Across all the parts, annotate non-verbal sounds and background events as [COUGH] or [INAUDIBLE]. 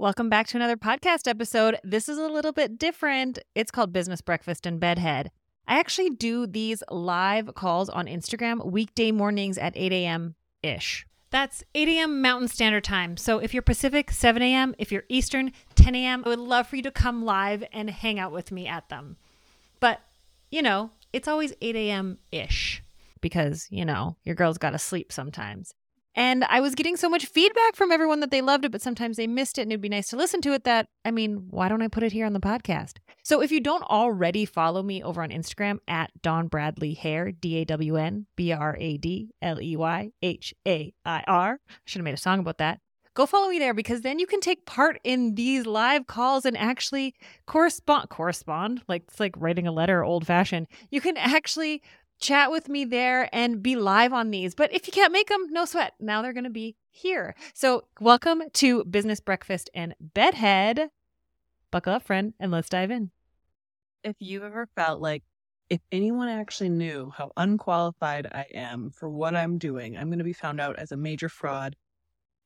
Welcome back to another podcast episode. This is a little bit different. It's called Business Breakfast and Bedhead. I actually do these live calls on Instagram weekday mornings at 8 a.m. ish. That's 8 a.m. Mountain Standard Time. So if you're Pacific, 7 a.m. If you're Eastern, 10 a.m. I would love for you to come live and hang out with me at them. But, you know, it's always 8 a.m. ish because, you know, your girl's got to sleep sometimes. And I was getting so much feedback from everyone that they loved it, but sometimes they missed it and it'd be nice to listen to it that, I mean, why don't I put it here on the podcast? So if you don't already follow me over on Instagram at Dawn Bradley Hair, D A W N B R A D L E Y H A I R, I should have made a song about that. Go follow me there because then you can take part in these live calls and actually correspond correspond like it's like writing a letter old fashioned. You can actually chat with me there and be live on these. But if you can't make them, no sweat. Now they're going to be here. So, welcome to Business Breakfast and Bedhead. Buckle up, friend, and let's dive in. If you've ever felt like if anyone actually knew how unqualified I am for what I'm doing, I'm going to be found out as a major fraud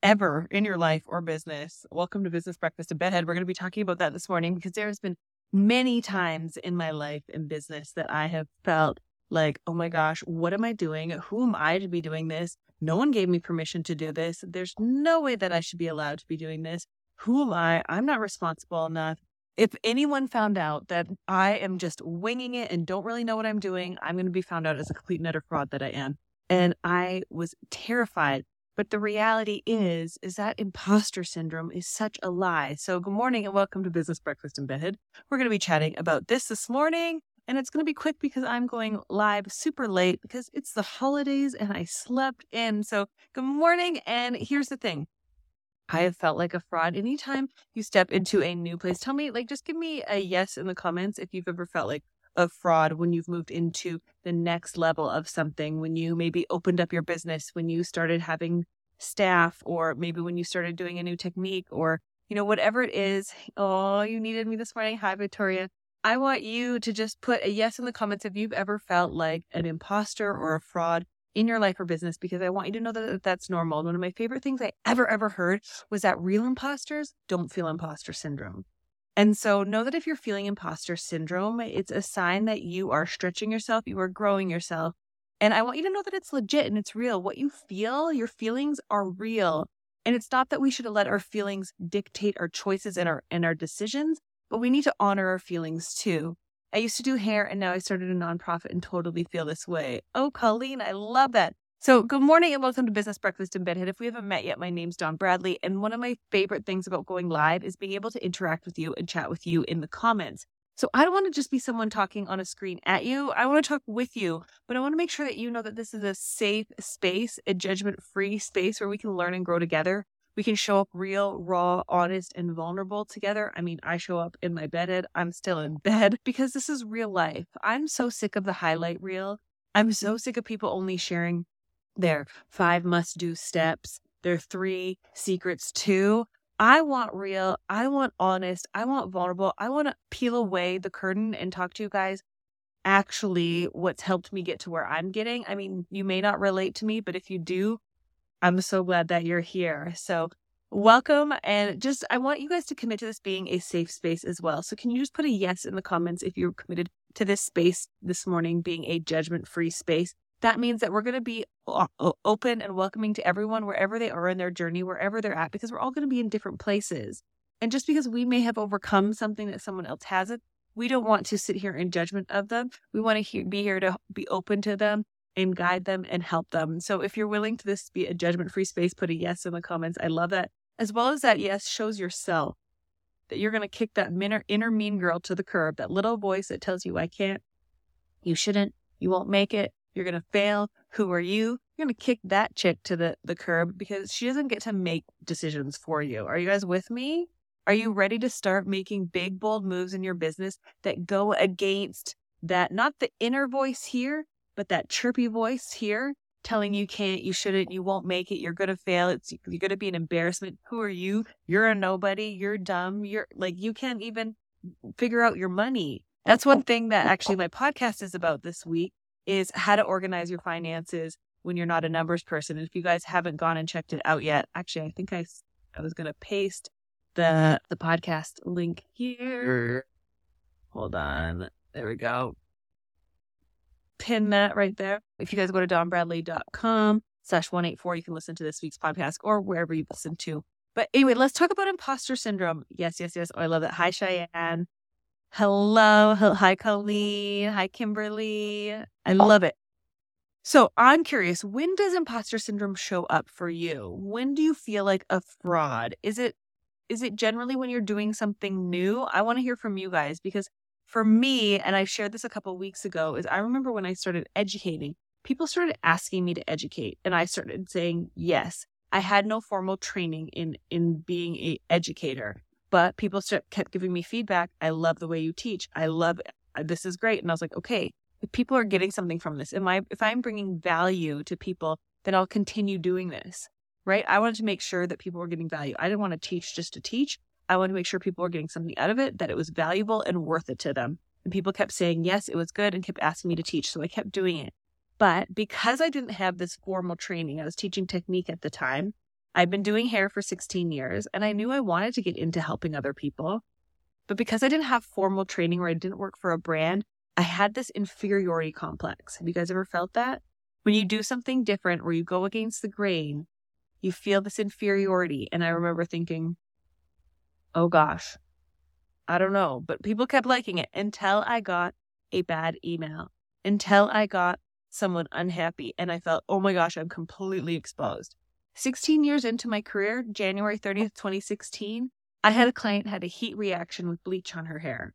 ever in your life or business. Welcome to Business Breakfast and Bedhead. We're going to be talking about that this morning because there has been many times in my life in business that I have felt like, oh my gosh, what am I doing? Who am I to be doing this? No one gave me permission to do this. There's no way that I should be allowed to be doing this. Who am I? I'm not responsible enough. If anyone found out that I am just winging it and don't really know what I'm doing, I'm going to be found out as a complete and utter fraud that I am. And I was terrified. But the reality is, is that imposter syndrome is such a lie. So good morning and welcome to Business Breakfast in Bedhead. We're going to be chatting about this this morning and it's going to be quick because I'm going live super late because it's the holidays and I slept in. So, good morning. And here's the thing I have felt like a fraud. Anytime you step into a new place, tell me, like, just give me a yes in the comments if you've ever felt like a fraud when you've moved into the next level of something, when you maybe opened up your business, when you started having staff, or maybe when you started doing a new technique, or, you know, whatever it is. Oh, you needed me this morning. Hi, Victoria. I want you to just put a yes in the comments if you've ever felt like an imposter or a fraud in your life or business, because I want you to know that that's normal. One of my favorite things I ever, ever heard was that real imposters don't feel imposter syndrome. And so know that if you're feeling imposter syndrome, it's a sign that you are stretching yourself, you are growing yourself. And I want you to know that it's legit and it's real. What you feel, your feelings are real. And it's not that we should let our feelings dictate our choices and our and our decisions, but we need to honor our feelings too. I used to do hair and now I started a nonprofit and totally feel this way. Oh, Colleen, I love that. So, good morning and welcome to Business Breakfast in Bedhead. If we haven't met yet, my name's Dawn Bradley. And one of my favorite things about going live is being able to interact with you and chat with you in the comments. So, I don't want to just be someone talking on a screen at you. I want to talk with you, but I want to make sure that you know that this is a safe space, a judgment free space where we can learn and grow together we can show up real, raw, honest, and vulnerable together. I mean, I show up in my bed. I'm still in [LAUGHS] bed because this is real life. I'm so sick of the highlight reel. I'm so sick of people only sharing their five must do steps, their three secrets too. I want real. I want honest. I want vulnerable. I want to peel away the curtain and talk to you guys actually what's helped me get to where I'm getting. I mean, you may not relate to me, but if you do, I'm so glad that you're here. So, welcome. And just, I want you guys to commit to this being a safe space as well. So, can you just put a yes in the comments if you're committed to this space this morning being a judgment free space? That means that we're going to be open and welcoming to everyone wherever they are in their journey, wherever they're at, because we're all going to be in different places. And just because we may have overcome something that someone else hasn't, we don't want to sit here in judgment of them. We want to he- be here to be open to them and guide them and help them. So if you're willing to this be a judgment free space, put a yes in the comments. I love that. As well as that yes shows yourself that you're going to kick that inner, inner mean girl to the curb, that little voice that tells you, I can't, you shouldn't, you won't make it, you're going to fail. Who are you? You're going to kick that chick to the, the curb because she doesn't get to make decisions for you. Are you guys with me? Are you ready to start making big, bold moves in your business that go against that, not the inner voice here, but that chirpy voice here telling you can't, you shouldn't, you won't make it, you're going to fail, it's you're going to be an embarrassment. Who are you? You're a nobody, you're dumb, you're like you can't even figure out your money. That's one thing that actually my podcast is about this week is how to organize your finances when you're not a numbers person. And if you guys haven't gone and checked it out yet, actually I think I I was going to paste the the podcast link here. Hold on. There we go. Pin that right there. If you guys go to dawnbradley.com slash 184, you can listen to this week's podcast or wherever you listen to. But anyway, let's talk about imposter syndrome. Yes, yes, yes. Oh, I love that. Hi, Cheyenne. Hello. Hi, Colleen. Hi, Kimberly. I oh. love it. So I'm curious, when does imposter syndrome show up for you? When do you feel like a fraud? Is it is it generally when you're doing something new? I want to hear from you guys because for me, and I shared this a couple weeks ago, is I remember when I started educating, people started asking me to educate, and I started saying yes. I had no formal training in in being a educator, but people kept giving me feedback. I love the way you teach. I love uh, this is great, and I was like, okay, if people are getting something from this, am I if I'm bringing value to people, then I'll continue doing this right? I wanted to make sure that people were getting value. I didn't want to teach just to teach. I wanted to make sure people were getting something out of it, that it was valuable and worth it to them. And people kept saying, yes, it was good and kept asking me to teach. So I kept doing it. But because I didn't have this formal training, I was teaching technique at the time. I'd been doing hair for 16 years and I knew I wanted to get into helping other people. But because I didn't have formal training or I didn't work for a brand, I had this inferiority complex. Have you guys ever felt that? When you do something different or you go against the grain, you feel this inferiority. And I remember thinking, oh gosh, I don't know. But people kept liking it until I got a bad email, until I got someone unhappy. And I felt, oh my gosh, I'm completely exposed. 16 years into my career, January 30th, 2016, I had a client had a heat reaction with bleach on her hair.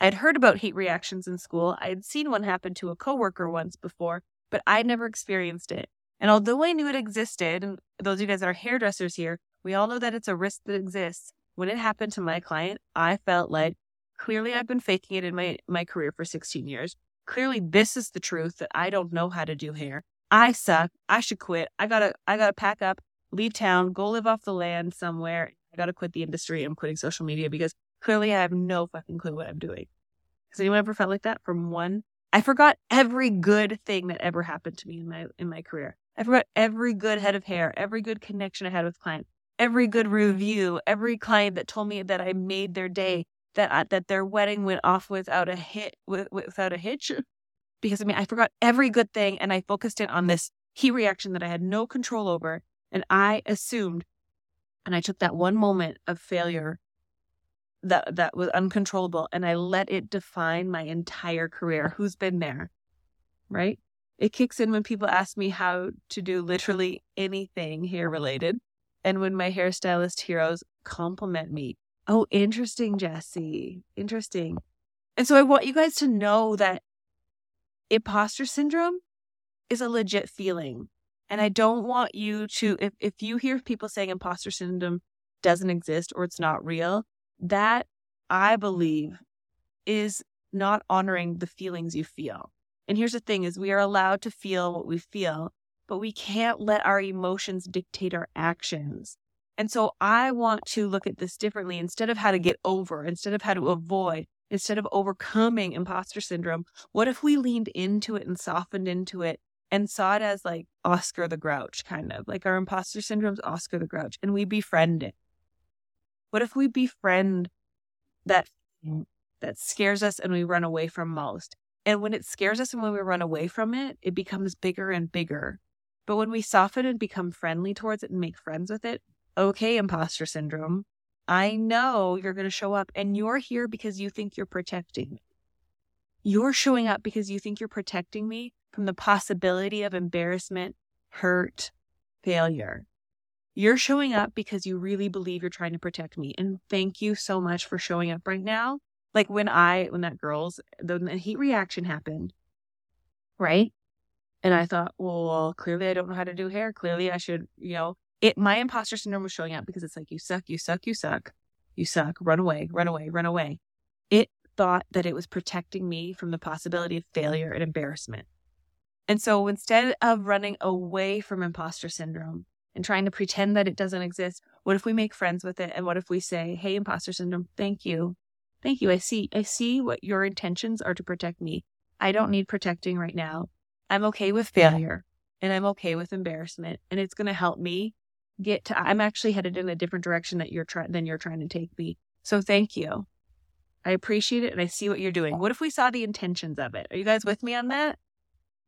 I'd heard about heat reactions in school. I had seen one happen to a coworker once before, but I'd never experienced it. And although I knew it existed, and those of you guys that are hairdressers here, we all know that it's a risk that exists. When it happened to my client, I felt like clearly I've been faking it in my, my career for 16 years. Clearly, this is the truth that I don't know how to do hair. I suck. I should quit. I gotta I gotta pack up, leave town, go live off the land somewhere. I gotta quit the industry. I'm quitting social media because clearly I have no fucking clue what I'm doing. Has anyone ever felt like that from one? I forgot every good thing that ever happened to me in my in my career. I forgot every good head of hair, every good connection I had with client, every good review, every client that told me that I made their day, that I, that their wedding went off without a hit, with, without a hitch. Because I mean, I forgot every good thing, and I focused in on this heat reaction that I had no control over, and I assumed, and I took that one moment of failure that that was uncontrollable, and I let it define my entire career. Who's been there, right? It kicks in when people ask me how to do literally anything hair related. And when my hairstylist heroes compliment me. Oh, interesting, Jesse. Interesting. And so I want you guys to know that imposter syndrome is a legit feeling. And I don't want you to, if, if you hear people saying imposter syndrome doesn't exist or it's not real, that I believe is not honoring the feelings you feel. And here's the thing is we are allowed to feel what we feel, but we can't let our emotions dictate our actions. And so I want to look at this differently instead of how to get over, instead of how to avoid, instead of overcoming imposter syndrome. What if we leaned into it and softened into it and saw it as like Oscar the Grouch, kind of like our imposter syndrome's Oscar the Grouch, and we befriend it? What if we befriend that that scares us and we run away from most? And when it scares us and when we run away from it, it becomes bigger and bigger. But when we soften and become friendly towards it and make friends with it, okay, imposter syndrome, I know you're going to show up and you're here because you think you're protecting me. You're showing up because you think you're protecting me from the possibility of embarrassment, hurt, failure. You're showing up because you really believe you're trying to protect me. And thank you so much for showing up right now like when I, when that girl's, the, the heat reaction happened, right? And I thought, well, clearly I don't know how to do hair. Clearly I should, you know, it, my imposter syndrome was showing up because it's like, you suck, you suck, you suck, you suck, run away, run away, run away. It thought that it was protecting me from the possibility of failure and embarrassment. And so instead of running away from imposter syndrome and trying to pretend that it doesn't exist, what if we make friends with it? And what if we say, hey, imposter syndrome, thank you Thank you. I see I see what your intentions are to protect me. I don't need protecting right now. I'm okay with failure and I'm okay with embarrassment and it's going to help me get to I'm actually headed in a different direction that you're trying than you're trying to take me. So thank you. I appreciate it and I see what you're doing. What if we saw the intentions of it? Are you guys with me on that?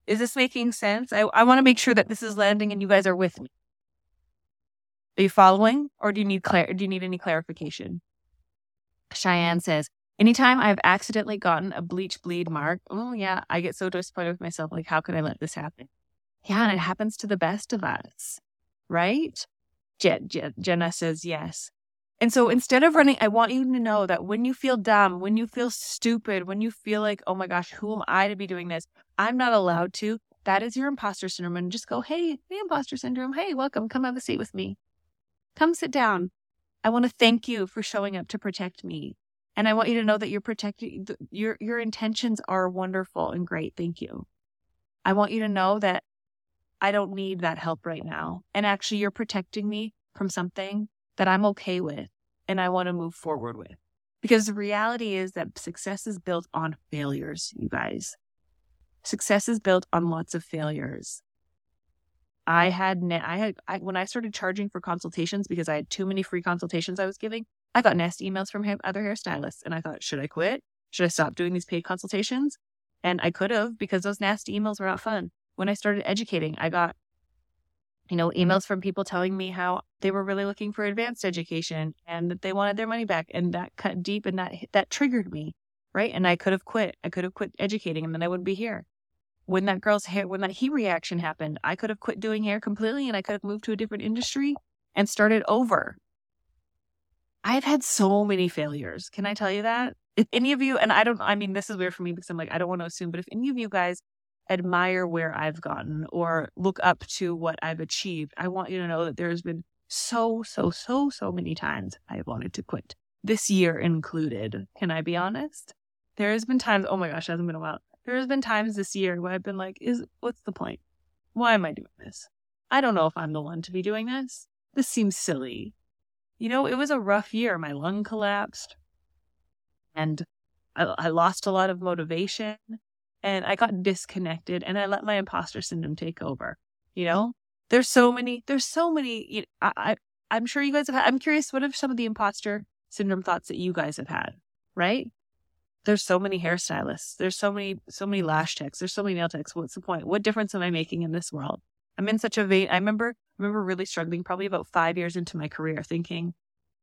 Is this making sense? I, I want to make sure that this is landing and you guys are with me. Are you following or do you need clar- do you need any clarification? Cheyenne says, Anytime I've accidentally gotten a bleach bleed mark, oh yeah, I get so disappointed with myself. Like, how could I let this happen? Yeah, and it happens to the best of us, right? Je- Je- Jenna says yes. And so instead of running, I want you to know that when you feel dumb, when you feel stupid, when you feel like, oh my gosh, who am I to be doing this? I'm not allowed to. That is your imposter syndrome. And just go, hey, the imposter syndrome. Hey, welcome. Come have a seat with me. Come sit down. I want to thank you for showing up to protect me. And I want you to know that you're protecting your your intentions are wonderful and great. Thank you. I want you to know that I don't need that help right now. And actually you're protecting me from something that I'm okay with and I want to move forward with. Because the reality is that success is built on failures, you guys. Success is built on lots of failures. I had, I had, I, when I started charging for consultations because I had too many free consultations I was giving, I got nasty emails from other hairstylists and I thought, should I quit? Should I stop doing these paid consultations? And I could have because those nasty emails were not fun. When I started educating, I got, you know, emails from people telling me how they were really looking for advanced education and that they wanted their money back. And that cut deep and that, that triggered me. Right. And I could have quit. I could have quit educating and then I wouldn't be here. When that girl's hair, when that heat reaction happened, I could have quit doing hair completely and I could have moved to a different industry and started over I've had so many failures. Can I tell you that? If any of you, and I don't, I mean, this is weird for me because I'm like, I don't want to assume, but if any of you guys admire where I've gotten or look up to what I've achieved, I want you to know that there's been so, so, so, so many times I have wanted to quit. This year included. Can I be honest? There has been times, oh my gosh, it hasn't been a while. There has been times this year where I've been like, is what's the point? Why am I doing this? I don't know if I'm the one to be doing this. This seems silly. You know, it was a rough year. My lung collapsed and I, I lost a lot of motivation and I got disconnected and I let my imposter syndrome take over. You know, there's so many, there's so many, you know, I, I, I'm sure you guys have had, I'm curious, what are some of the imposter syndrome thoughts that you guys have had, right? There's so many hairstylists. There's so many, so many lash techs. There's so many nail techs. What's the point? What difference am I making in this world? I'm in such a vain. I remember remember really struggling probably about five years into my career thinking,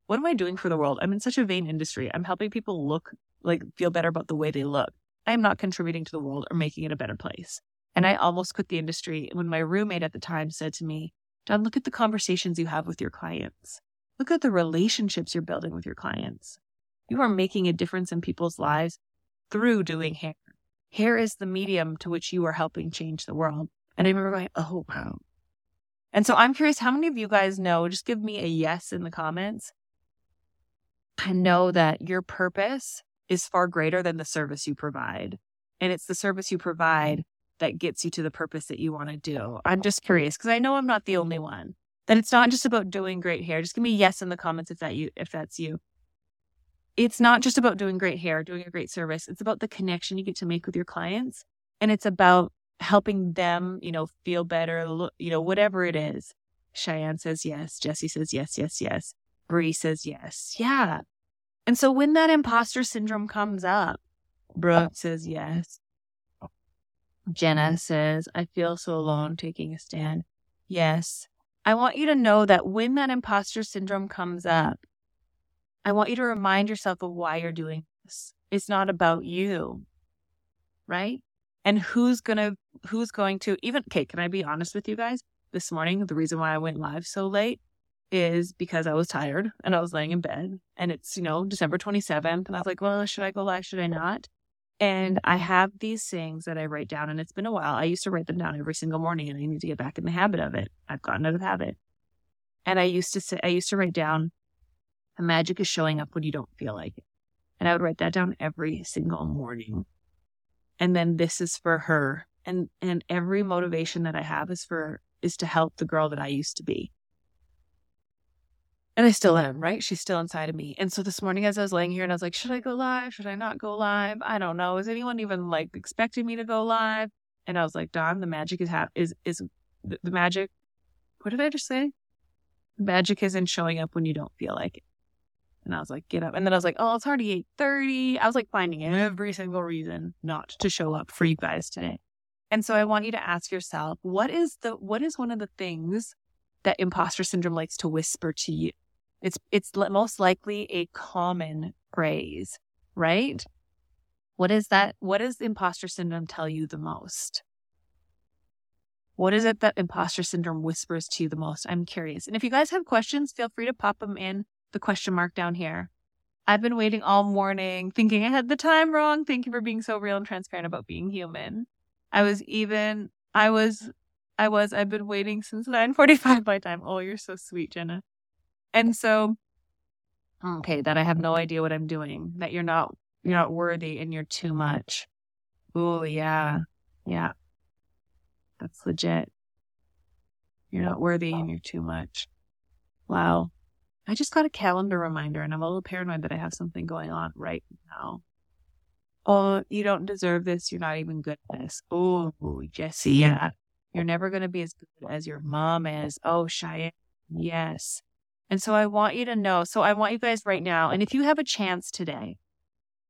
what am I doing for the world? I'm in such a vain industry. I'm helping people look like feel better about the way they look. I am not contributing to the world or making it a better place. And I almost quit the industry when my roommate at the time said to me, Dawn, look at the conversations you have with your clients. Look at the relationships you're building with your clients. You are making a difference in people's lives through doing hair. Hair is the medium to which you are helping change the world. And I remember going, oh, wow, and so I'm curious how many of you guys know, just give me a yes in the comments. I know that your purpose is far greater than the service you provide. And it's the service you provide that gets you to the purpose that you want to do. I'm just curious because I know I'm not the only one. That it's not just about doing great hair. Just give me yes in the comments if that you if that's you. It's not just about doing great hair, doing a great service. It's about the connection you get to make with your clients. And it's about helping them, you know, feel better, you know, whatever it is. Cheyenne says yes. Jesse says yes, yes, yes. Bree says yes. Yeah. And so when that imposter syndrome comes up, Brooke says yes. Jenna says, I feel so alone taking a stand. Yes. I want you to know that when that imposter syndrome comes up, I want you to remind yourself of why you're doing this. It's not about you, right? And who's gonna who's going to even okay can i be honest with you guys? This morning the reason why i went live so late is because i was tired and i was laying in bed and it's you know december 27th and i was like well should i go live? Should i not? And i have these things that i write down and it's been a while. I used to write them down every single morning and i need to get back in the habit of it. I've gotten out of habit. And i used to say i used to write down the magic is showing up when you don't feel like it. And i would write that down every single morning and then this is for her. And and every motivation that i have is for is to help the girl that i used to be. And i still am right? She's still inside of me. And so this morning as i was laying here and i was like should i go live? Should i not go live? I Dawn't know. Is anyone even like expecting me to go live? And i was like don the magic is ha- is is the, the magic what did i just say? Magic isn't showing up when you don't feel like it. And I was like, get up. And then I was like, oh, it's already 8.30. I was like finding every single reason not to show up for you guys today. And so I want you to ask yourself, what is the what is one of the things that imposter syndrome likes to whisper to you? It's it's most likely a common phrase, right? What is that? What does imposter syndrome tell you the most? What is it that imposter syndrome whispers to you the most? I'm curious. And if you guys have questions, feel free to pop them in the question mark down here. I've been waiting all morning, thinking I had the time wrong. Thank you for being so real and transparent about being human. I was even, I was, I was, I've been waiting since 9.45 [LAUGHS] my time. Oh, you're so sweet, Jenna. And so, okay, that I have no idea what I'm doing, that you're not, you're not worthy and you're too much. Oh, yeah. Yeah. That's legit. You're not worthy and you're too much. Wow. I just got a calendar reminder and I'm a little paranoid that I have something going on right now. Oh, you don't deserve this. You're not even good at this. Oh, Jesse, yeah. You're never going to be as good as your mom is. Oh, Cheyenne, yes. And so I want you to know. So I want you guys right now, and if you have a chance today,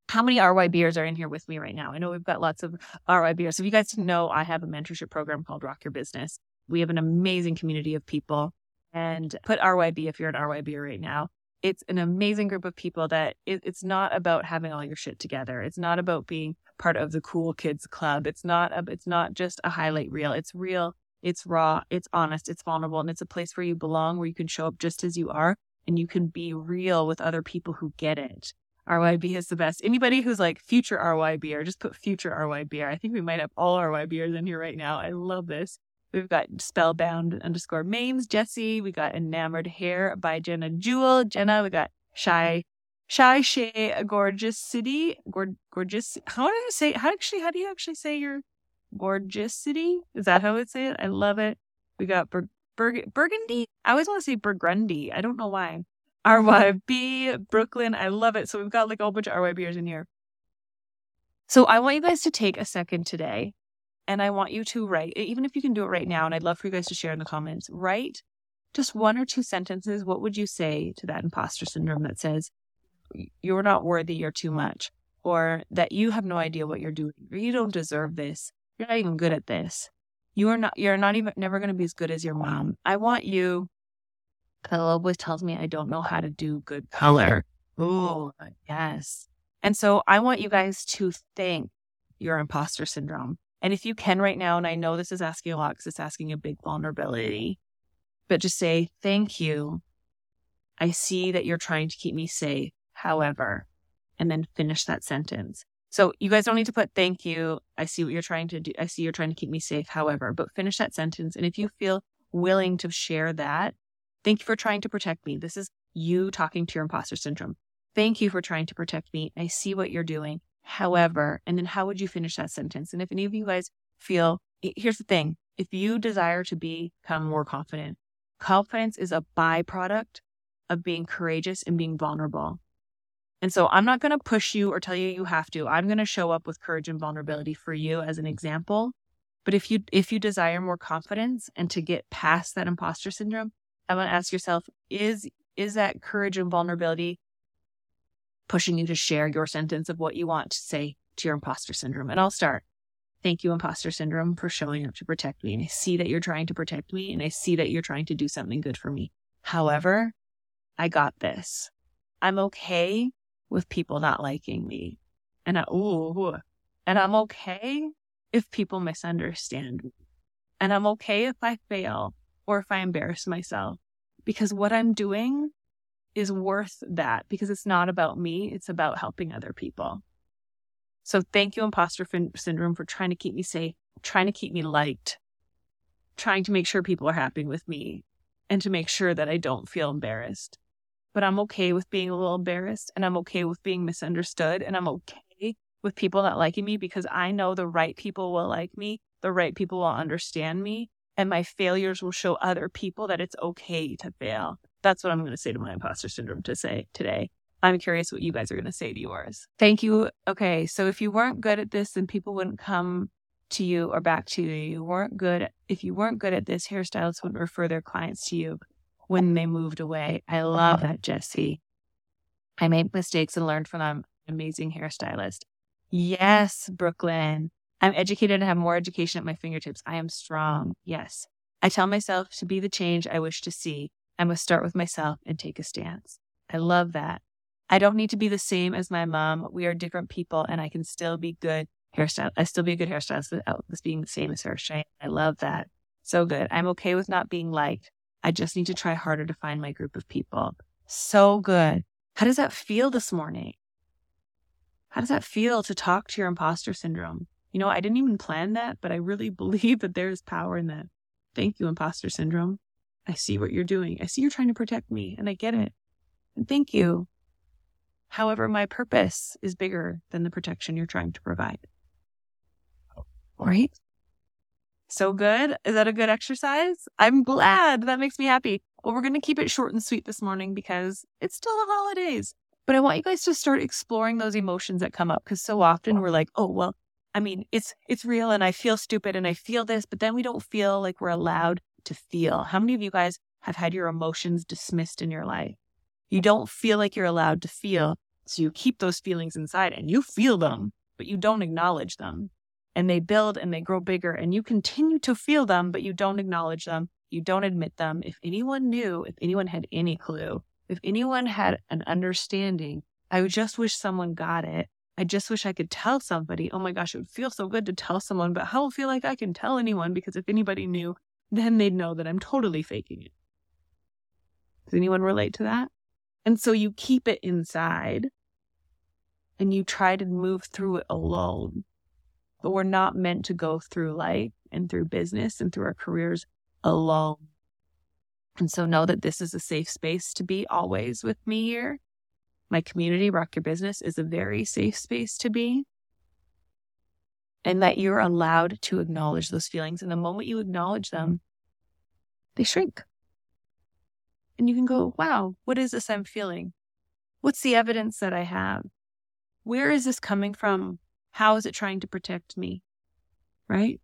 how many RYBers are in here with me right now? I know we've got lots of RYBers. So if you guys know, I have a mentorship program called Rock Your Business. We have an amazing community of people and put RYB if you're an RYB right now. It's an amazing group of people that it, it's not about having all your shit together. It's not about being part of the cool kids club. It's not a, it's not just a highlight reel. It's real. It's raw. It's honest. It's vulnerable, and it's a place where you belong, where you can show up just as you are, and you can be real with other people who get it. RYB is the best. Anybody who's like future RYB or just put future RYB. I think we might have all RYBers in here right now. I love this. We've got Spellbound underscore Mames, Jesse. We got Enamored Hair by Jenna Jewel. Jenna, we got Shy, Shy Shay, Gorgeous City. Gord, gorgeous. How do I say, how actually, how do you actually say your gorgeous city? Is that how it say it? I love it. We got Bur- Bur- Burgundy. I always want to say Burgundy. I don't know why. RYB, Brooklyn. I love it. So we've got like a whole bunch of RYBers in here. So I want you guys to take a second today and I want you to write, even if you can do it right now, and I'd love for you guys to share in the comments, write just one or two sentences. What would you say to that imposter syndrome that says, you're not worthy, you're too much, or that you have no idea what you're doing, or you don't deserve this, you're not even good at this. You are not, you're not even, never going to be as good as your mom. I want you, Kyle always tells me I don't know how to do good [LAUGHS] color. Oh, yes. And so I want you guys to thank your imposter syndrome and if you can right now, and I know this is asking a lot because it's asking a big vulnerability, but just say, thank you. I see that you're trying to keep me safe. However, and then finish that sentence. So you guys don't need to put thank you. I see what you're trying to do. I see you're trying to keep me safe. However, but finish that sentence. And if you feel willing to share that, thank you for trying to protect me. This is you talking to your imposter syndrome. Thank you for trying to protect me. I see what you're doing. However, and then how would you finish that sentence? And if any of you guys feel, here's the thing if you desire to become more confident, confidence is a byproduct of being courageous and being vulnerable. And so I'm not going to push you or tell you you have to. I'm going to show up with courage and vulnerability for you as an example. But if you if you desire more confidence and to get past that imposter syndrome, I want to ask yourself is is that courage and vulnerability pushing you to share your sentence of what you want to say to your imposter syndrome. And I'll start. Thank you, imposter syndrome, for showing up to protect me. And I see that you're trying to protect me and I see that you're trying to do something good for me. However, I got this. I'm okay with people not liking me. And I, ooh, and I'm okay if people misunderstand me. And I'm okay if I fail or if I embarrass myself because what I'm doing is worth that because it's not about me, it's about helping other people. So thank you, imposter fin- syndrome, for trying to keep me safe, trying to keep me liked, trying to make sure people are happy with me, and to make sure that I don't feel embarrassed. But I'm okay with being a little embarrassed, and I'm okay with being misunderstood, and I'm okay with people not liking me because I know the right people will like me, the right people will understand me, and my failures will show other people that it's okay to fail. That's what I'm going to say to my imposter syndrome to say today. I'm curious what you guys are going to say to yours. Thank you. Okay. So if you weren't good at this, then people wouldn't come to you or back to you. You weren't good. If you weren't good at this, hairstylists wouldn't refer their clients to you. when they moved away. I love that, Jesse. I made mistakes and learned from them. Amazing hairstylist. Yes, Brooklyn. I'm educated and have more education at my fingertips. I am strong. Yes. I tell myself to be the change I wish to see. I must start with myself and take a stance. I love that. I don't need to be the same as my mom. We are different people and I can still be good hairstyle. I still be a good hairstylist without this being the same as her. Shane. I love that. So good. I'm okay with not being liked. I just need to try harder to find my group of people. So good. How does that feel this morning? How does that feel to talk to your imposter syndrome? You know, I didn't even plan that, but I really [LAUGHS] believe that there is power in that. Thank you, imposter syndrome. I see what you're doing. I see you're trying to protect me, and I get it. And thank you. However, my purpose is bigger than the protection you're trying to provide. Oh. Right? So good. Is that a good exercise? I'm glad. That makes me happy. Well, we're going to keep it short and sweet this morning because it's still the holidays. But I want you guys to start exploring those emotions that come up because so often we're like, oh, well, I mean, it's it's real and I feel stupid and I feel this, but then we don't feel like we're allowed to feel. How many of you guys have had your emotions dismissed in your life? You don't feel like you're allowed to feel, so you keep those feelings inside and you feel them, but you don't acknowledge them. And they build and they grow bigger and you continue to feel them, but you don't acknowledge them. You don't admit them. If anyone knew, if anyone had any clue, if anyone had an understanding, I just wish someone got it I just wish I could tell somebody. Oh my gosh, it would feel so good to tell someone, but I don't feel like I can tell anyone because if anybody knew, then they'd know that I'm totally faking it. Does anyone relate to that? And so you keep it inside and you try to move through it alone. But we're not meant to go through life and through business and through our careers alone. And so know that this is a safe space to be always with me here my community, Rock Your Business, is a very safe space to be. And that you're allowed to acknowledge those feelings. And the moment you acknowledge them, they shrink. And you can go, wow, what is this I'm feeling? What's the evidence that I have? Where is this coming from? How is it trying to protect me? Right?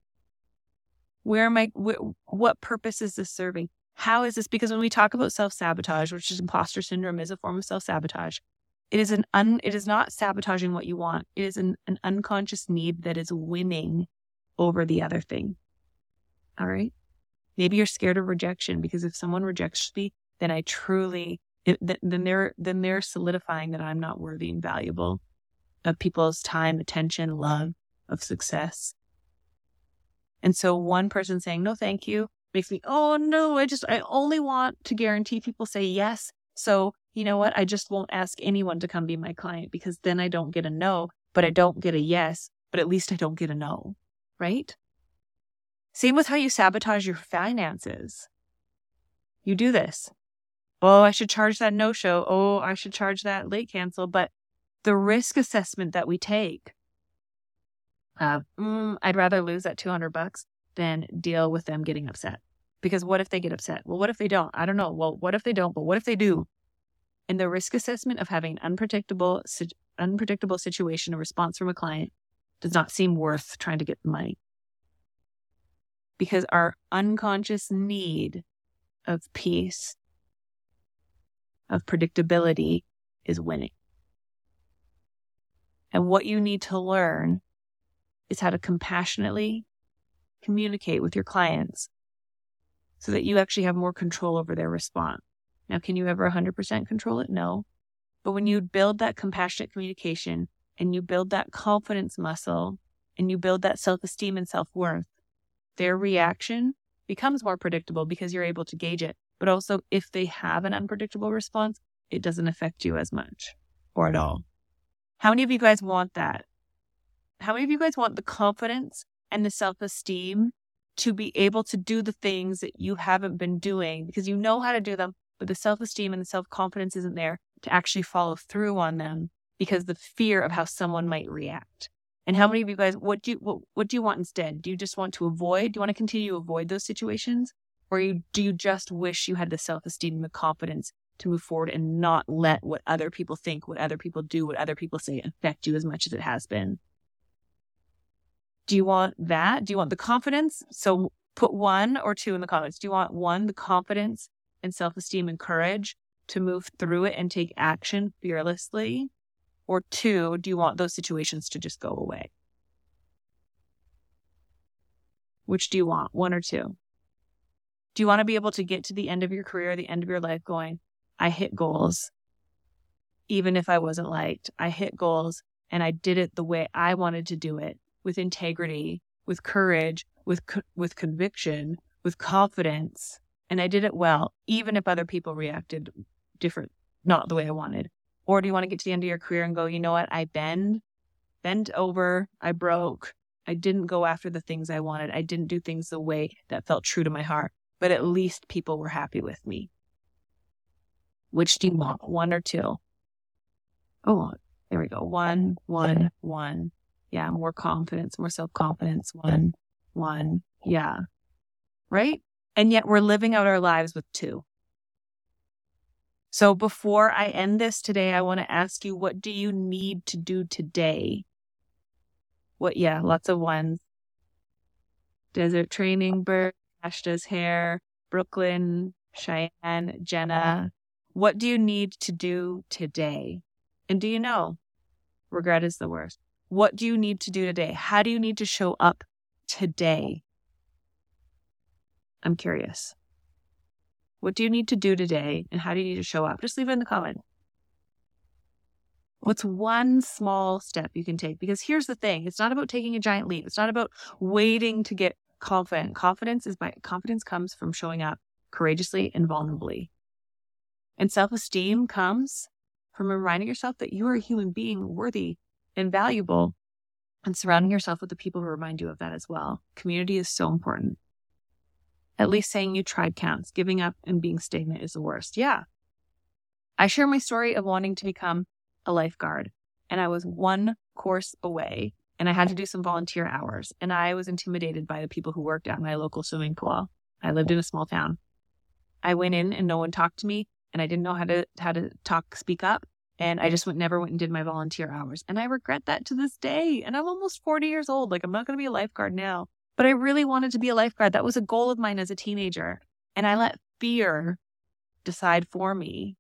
Where am I? Wh- what purpose is this serving? How is this? Because when we talk about self sabotage, which is imposter syndrome, is a form of self sabotage. It is an un, it is not sabotaging what you want. It is an, an unconscious need that is winning over the other thing. All right. Maybe you're scared of rejection because if someone rejects me, then I truly, then they're, then they're solidifying that I'm not worthy and valuable of people's time, attention, love, of success. And so one person saying, no, thank you makes me, oh no, I just, I only want to guarantee people say yes. So you know what? I just won't ask anyone to come be my client because then I don't get a no, but I don't get a yes, but at least I don't get a no, right? Same with how you sabotage your finances. You do this. Oh, I should charge that no show. Oh, I should charge that late cancel. But the risk assessment that we take, uh, mm, I'd rather lose that 200 bucks than deal with them getting upset. Because what if they get upset? Well, what if they don't? I don't know. Well, what if they don't? But what if they do? And the risk assessment of having unpredictable, unpredictable situation or response from a client does not seem worth trying to get the money. Because our unconscious need of peace, of predictability is winning. And what you need to learn is how to compassionately communicate with your clients so that you actually have more control over their response. Now, can you ever 100% control it? No. But when you build that compassionate communication and you build that confidence muscle and you build that self esteem and self worth, their reaction becomes more predictable because you're able to gauge it. But also, if they have an unpredictable response, it doesn't affect you as much or at all. How many of you guys want that? How many of you guys want the confidence and the self esteem to be able to do the things that you haven't been doing because you know how to do them, but the self esteem and the self confidence isn't there to actually follow through on them because the fear of how someone might react. And how mm-hmm. many of you guys, what do you, what, what do you want instead? Do you just want to avoid? Do you want to continue to avoid those situations? Or you, do you just wish you had the self esteem and the confidence to move forward and not let what other people think, what other people do, what other people say affect you as much as it has been? Do you want that? Do you want the confidence? So put one or two in the comments. Do you want one, the confidence and self esteem and courage to move through it and take action fearlessly? Or two, do you want those situations to just go away? Which do you want? One or two? Do you want to be able to get to the end of your career, the end of your life going, I hit goals, even if I wasn't liked? I hit goals and I did it the way I wanted to do it with integrity, with courage, with, co- with conviction, with confidence. And I did it well, even if other people reacted different, not the way I wanted. Or do you want to get to the end of your career and go, you know what? I bend, bent over, I broke. I didn't go after the things I wanted. I didn't do things the way that felt true to my heart, but at least people were happy with me. Which do you want? One or two? Oh, there we go. One, one, one. Yeah, more confidence, more self confidence. One, one. Yeah. Right? And yet we're living out our lives with two. So before I end this today, I want to ask you, what do you need to do today? What, yeah, lots of ones. Desert Training, Bird, Ashta's Hair, Brooklyn, Cheyenne, Jenna. What do you need to do today? And do you know? Regret is the worst. What do you need to do today? How do you need to show up today? I'm curious. What do you need to do today and how do you need to show up? Just leave it in the comment. What's one small step you can take? Because here's the thing it's not about taking a giant leap, it's not about waiting to get confident. Confidence is by confidence comes from showing up courageously and vulnerably. And self esteem comes from reminding yourself that you are a human being worthy and valuable and surrounding yourself with the people who remind you of that as well. Community is so important. At least saying you tried counts. Giving up and being stagnant is the worst. Yeah. I share my story of wanting to become a lifeguard, and I was one course away, and I had to do some volunteer hours, and I was intimidated by the people who worked at my local swimming pool. I lived in a small town. I went in and no one talked to me, and I didn't know how to how to talk, speak up, and I just went never went and did my volunteer hours, and I regret that to this day. And I'm almost 40 years old. Like I'm not going to be a lifeguard now, but I really wanted to be a lifeguard. That was a goal of mine as a teenager. And I let fear decide for me.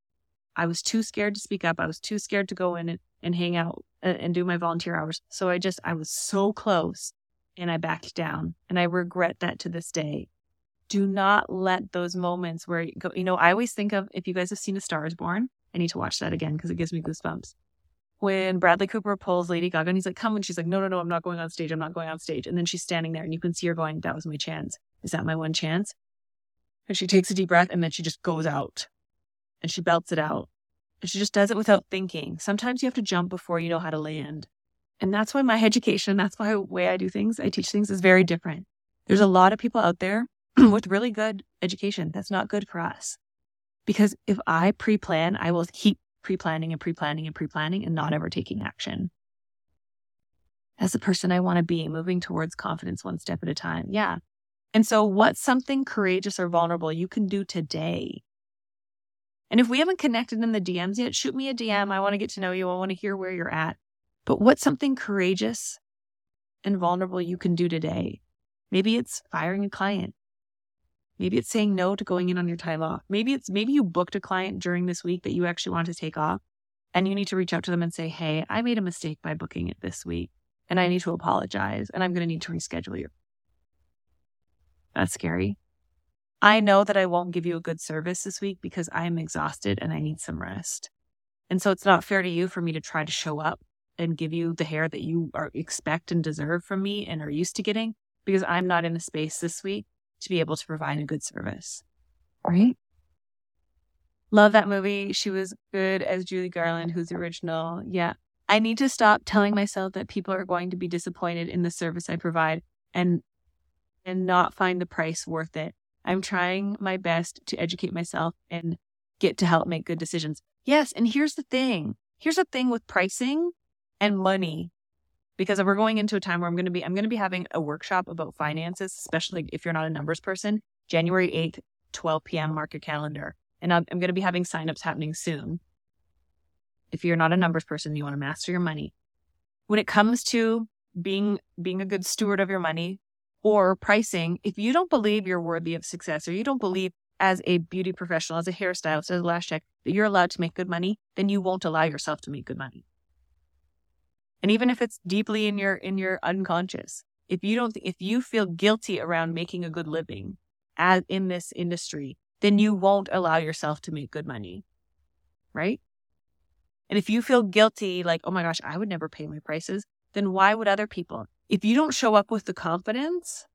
I was too scared to speak up. I was too scared to go in and, and hang out and, and do my volunteer hours. So I just, I was so close and I backed down. And I regret that to this day. Do not let those moments where you go, you know, I always think of if you guys have seen A Star is Born, I need to watch that again because it gives me goosebumps when Bradley Cooper pulls Lady Gaga and he's like, come. And she's like, no, no, no, I'm not going on stage. I'm not going on stage. And then she's standing there and you can see her going, that was my chance. Is that my one chance? And she takes a deep breath and then she just goes out and she belts it out. And she just does it without thinking. Sometimes you have to jump before you know how to land. And that's why my education, that's why the way I do things, I teach things is very different. There's a lot of people out there [CLEARS THROAT] with really good education that's not good for us. Because if I pre plan, I will keep pre planning and pre planning and pre planning and not ever taking action. As the person I want to be, moving towards confidence one step at a time. Yeah. And so, what's something courageous or vulnerable you can do today? And if we haven't connected in the DMs yet, shoot me a DM. I want to get to know you. I want to hear where you're at. But what's something courageous and vulnerable you can do today? Maybe it's firing a client. Maybe it's saying no to going in on your time off. Maybe it's maybe you booked a client during this week that you actually want to take off and you need to reach out to them and say, "Hey, I made a mistake by booking it this week and I need to apologize and I'm going to need to reschedule you." That's scary. I know that I won't give you a good service this week because I am exhausted and I need some rest. And so it's not fair to you for me to try to show up and give you the hair that you are expect and deserve from me and are used to getting because I'm not in a space this week to be able to provide a good service. Right? Love that movie. She was good as Julie Garland, who's original. Yeah. I need to stop telling myself that people are going to be disappointed in the service I provide and and not find the price worth it. I'm trying my best to educate myself and get to help make good decisions. Yes, and here's the thing. Here's the thing with pricing and money because we're going into a time where I'm going to be I'm going to be having a workshop about finances, especially if you're not a numbers person. January 8th, 12 p.m. Mark your calendar. And I'm, I'm going to be having signups happening soon. If you're not a numbers person, you want to master your money. When it comes to being being a good steward of your money or pricing, if you don't believe you're worthy of success or you don't believe as a beauty professional, as a hairstylist, as a lash tech, that you're allowed to make good money, then you won't allow yourself to make good money. And even if it's deeply in your in your unconscious, if you don't if you feel guilty around making a good living as in this industry, then you won't allow yourself to make good money. Right? And if you feel guilty, like, oh my gosh, I would never pay my prices, then why would other people? If you don't show up with the confidence,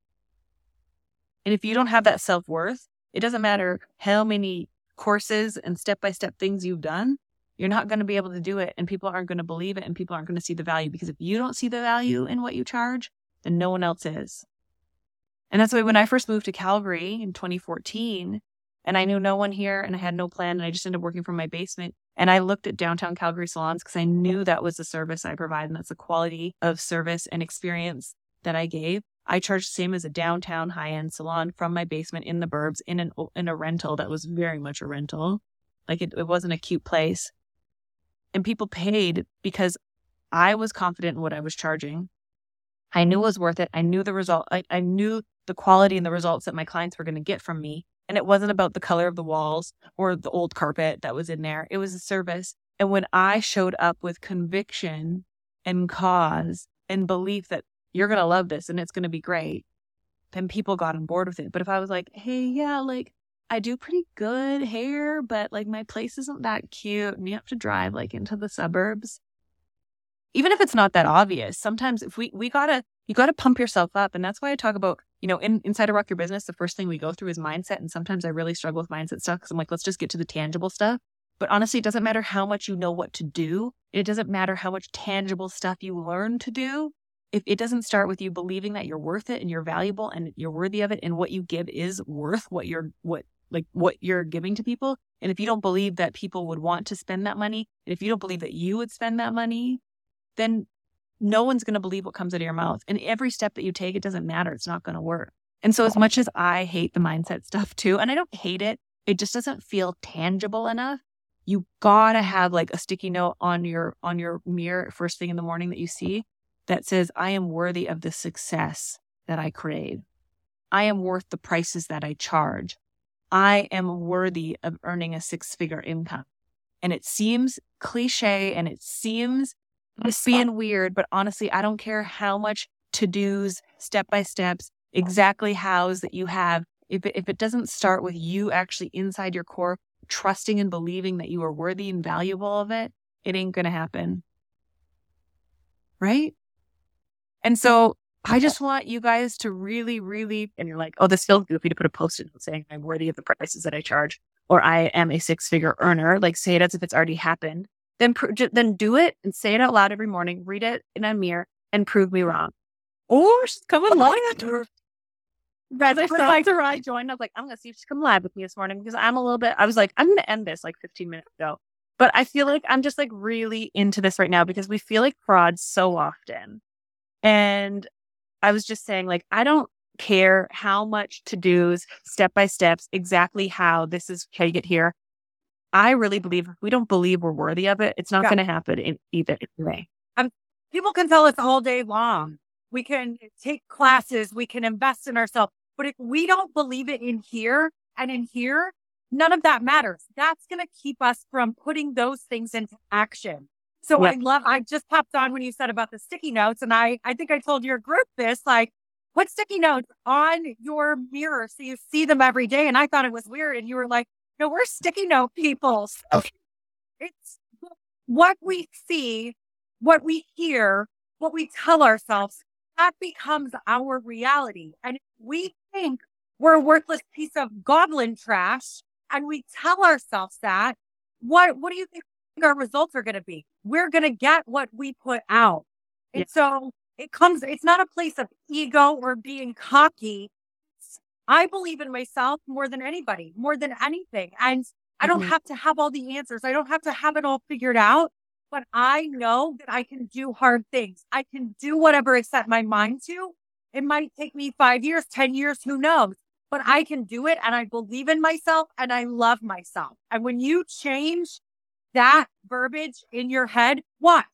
and if you don't have that self worth, it doesn't matter how many courses and step by step things you've done, you're not going to be able to do it. And people aren't going to believe it and people aren't going to see the value because if you don't see the value in what you charge, then no one else is. And that's why when I first moved to Calgary in 2014, and I knew no one here and I had no plan, and I just ended up working from my basement. And I looked at downtown Calgary salons because I knew that was the service I provide, and that's the quality of service and experience that I gave. I charged the same as a downtown high end salon from my basement in the burbs in an in a rental that was very much a rental, like it, it wasn't a cute place. And people paid because I was confident in what I was charging. I knew it was worth it. I knew the result. I, I knew the quality and the results that my clients were going to get from me. And it wasn't about the color of the walls or the old carpet that was in there. It was a service. And when I showed up with conviction and cause and belief that you're going to love this and it's going to be great, then people got on board with it. But if I was like, hey, yeah, like I do pretty good hair, but like my place isn't that cute and you have to drive like into the suburbs. Even if it's not that obvious, sometimes if we, we gotta, you gotta pump yourself up. And that's why I talk about, you know, in, inside of Rock Your Business, the first thing we go through is mindset. And sometimes I really struggle with mindset stuff because I'm like, let's just get to the tangible stuff. But honestly, it doesn't matter how much you know what to do. It doesn't matter how much tangible stuff you learn to do if it doesn't start with you believing that you're worth it and you're valuable and you're worthy of it and what you give is worth what you're what like what you're giving to people and if you don't believe that people would want to spend that money and if you don't believe that you would spend that money then no one's going to believe what comes out of your mouth and every step that you take it doesn't matter it's not going to work and so as much as i hate the mindset stuff too and i don't hate it it just doesn't feel tangible enough you gotta have like a sticky note on your on your mirror first thing in the morning that you see that says, I am worthy of the success that I crave. I am worth the prices that I charge. I am worthy of earning a six figure income. And it seems cliche and it seems being weird, but honestly, I don't care how much to dos, step by steps, exactly hows that you have. If it, if it doesn't start with you actually inside your core, trusting and believing that you are worthy and valuable of it, it ain't going to happen. Right? And so I [LAUGHS] just want you guys to really, really, and you're like, oh, this feels goofy to put a post it saying I'm worthy of the prices that I charge, or I am a six figure earner. Like say it as if it's already happened. Then, pr- then do it and say it out loud every morning. Read it in a mirror and prove me wrong. Or she's coming live. As I saw her, I [LAUGHS] joined. I was like, I'm gonna see if she's come live with me this morning because I'm a little bit. I was like, I'm gonna end this like 15 minutes ago, but I feel like I'm just like really into this right now because we feel like frauds so often. And I was just saying, like, I don't care how much to do's, step by steps, exactly how this is how you get here. I really believe if we don't believe we're worthy of it, it's not yeah. going to happen in either way. Um, people can tell us all day long. We can take classes, we can invest in ourselves. But if we don't believe it in here and in here, none of that matters. That's going to keep us from putting those things into action. So I love, I just popped on when you said about the sticky notes. And I, I think I told your group this, like, put sticky notes on your mirror so you see them every day. And I thought it was weird. And you were like, no, we're sticky note people. So okay. Oh. It's what we see, what we hear, what we tell ourselves, that becomes our reality. And we think we're a worthless piece of goblin trash and we tell ourselves that, what, what do you think our results are going to be? we're going to get what we put out. And yeah. so it comes, it's not a place of ego or being cocky. I believe in myself more than anybody, more than anything. And I don't mm-hmm. have to have all the answers. I don't have to have it all figured out, but I know that I can do hard things. I can do whatever I set my mind to. It might take me five years, 10 years, who knows? But I can do it and I believe in myself and I love myself. And when you change that verbiage in your head, watch.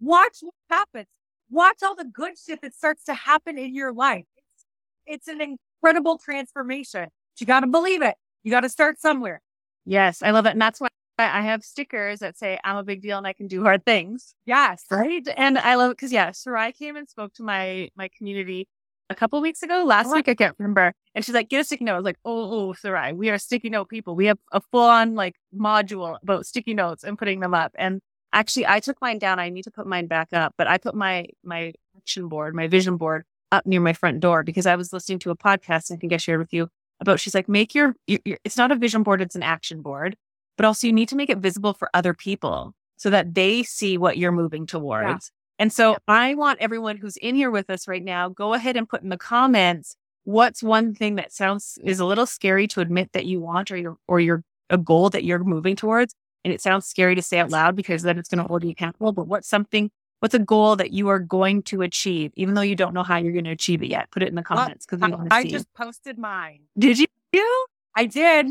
Watch what happens. Watch all the good shit that starts to happen in your life. It's, it's an incredible transformation. You got to believe it. You got to start somewhere. Yes, I love it. And that's why I have stickers that say I'm a big deal and I can do hard things. Yes. Right. And I love it because yeah, Sarai came and spoke to my my community a couple weeks ago, last Oh. week, I can't remember. And she's like, get a sticky note. I was like, oh, oh, Sarai, we are sticky note people. We have a full on like module about sticky notes and putting them up. And actually I took mine down. I need to put mine back up, but I put my my action board, my vision board up near my front door because I was listening to a podcast I think I shared with you about she's like, make your, your, your it's not a vision board, it's an action board, but also you need to make it visible for other people so that they see what you're moving towards. And so I want everyone who's in here with us right now, go ahead and put in the comments what's one thing that sounds is a little scary to admit that you want or you're or you're a goal that you're moving towards. And it sounds scary to say out loud because then it's going to hold you accountable. But what's something, what's a goal that you are going to achieve, even though you don't know how you're going to achieve it yet? Put it in the comments because we want to I see. just posted mine. Did you? you? I did.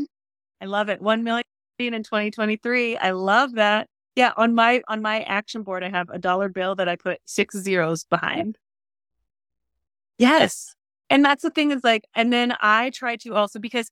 I love it. One million in 2023. I love that. Yeah, on my on my action board, I have a dollar bill that I put six zeros behind. Yes. And that's the thing is like, and then I try to also because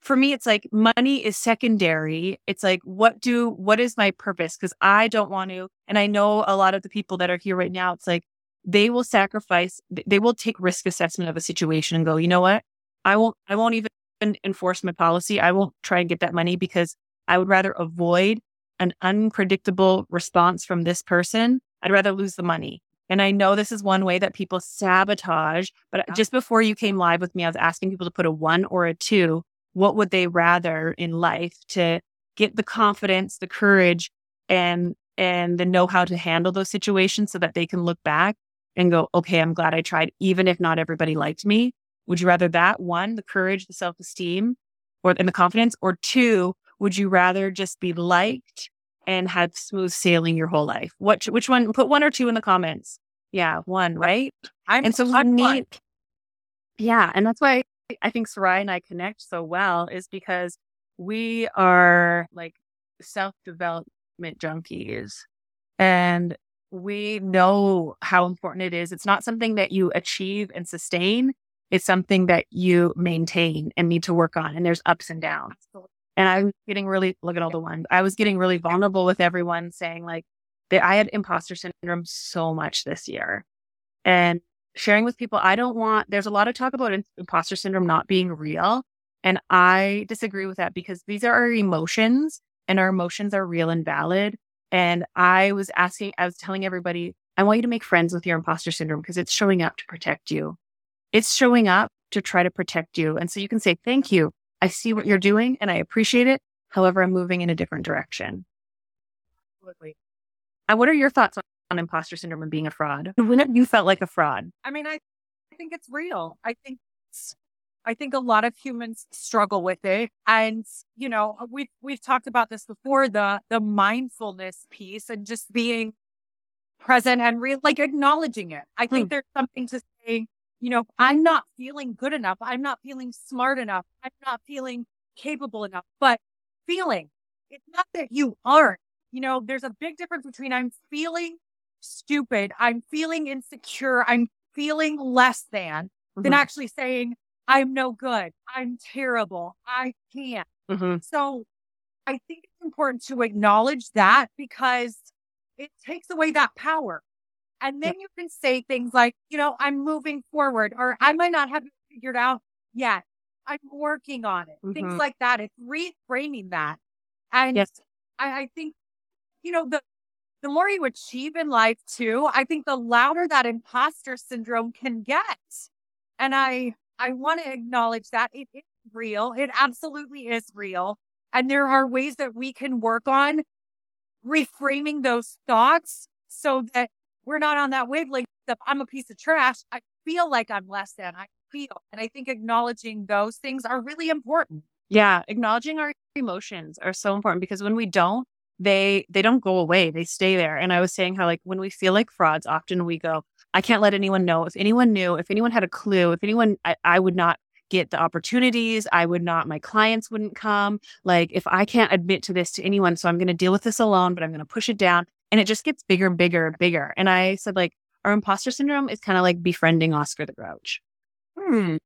for me, it's like money is secondary. It's like, what do, what is my purpose? Cause I don't want to, and I know a lot of the people that are here right now, it's like they will sacrifice, they will take risk assessment of a situation and go, you know what? I won't, I won't even enforce my policy. I won't try and get that money because I would rather avoid an unpredictable response from this person. I'd rather lose the money. And I know this is one way that people sabotage, but just before you came live with me, I was asking people to put a one or a two. What would they rather in life to get the confidence, the courage and, and the know how to handle those situations so that they can look back and go, okay, I'm glad I tried, even if not everybody liked me. Would you rather that one, the courage, the self esteem or and the confidence or two, would you rather just be liked and have smooth sailing your whole life? What, which one? Put one or two in the comments. Yeah, one, right? I'm And so we I'm one. yeah, and that's why I think Sarai and I connect so well is because we are like self development junkies, and we know how important it is. It's not something that you achieve and sustain. It's something that you maintain and need to work on. And there's ups and downs. And I was getting really, look at all the ones. I was getting really vulnerable with everyone saying like that I had imposter syndrome so much this year and sharing with people. I don't want, there's a lot of talk about imposter syndrome not being real. And I disagree with that because these are our emotions and our emotions are real and valid. And I was asking, I was telling everybody, I want you to make friends with your imposter syndrome because it's showing up to protect you. It's showing up to try to protect you. And so you can say, thank you. I see what you're doing and I appreciate it. However, I'm moving in a different direction. Absolutely. And what are your thoughts on, on imposter syndrome and being a fraud? [LAUGHS] When have you felt like a fraud? I mean, I, I think it's real. I think it's, I think a lot of humans struggle with it. And, you know, we've, we've talked about this before, the, the mindfulness piece and just being present and real, like acknowledging it. I hmm. think there's something to saying, you know, I'm not feeling good enough. I'm not feeling smart enough. I'm not feeling capable enough, but feeling it's not that you aren't, you know, there's a big difference between I'm feeling stupid. I'm feeling insecure. I'm feeling less than than Mhm. actually saying, I'm no good. I'm terrible. I can't. Mhm. So I think it's important to acknowledge that because it takes away that power. And then you can say things like, you know, I'm moving forward or I might not have it figured out yet. I'm working on it. Things Mhm. like that. It's reframing that. And Yes. I, I think, you know, the the more you achieve in life too, I think the louder that imposter syndrome can get. And I I want to acknowledge that it is real. It absolutely is real. And there are ways that we can work on reframing those thoughts so that we're not on that wavelength of I'm a piece of trash. I feel like I'm less than I feel. And I think acknowledging those things are really important. Yeah, acknowledging our emotions are so important because when we don't, they they don't go away. They stay there. And I was saying how like when we feel like frauds, often we go, I can't let anyone know. If anyone knew, if anyone had a clue, if anyone I, I would not get the opportunities, I would not, my clients wouldn't come. Like if I can't admit to this to anyone, so I'm gonna deal with this alone, but I'm gonna push it down. And it just gets bigger and bigger and bigger. And I said, like, our imposter syndrome is kind of like befriending Oscar the Grouch. Hmm.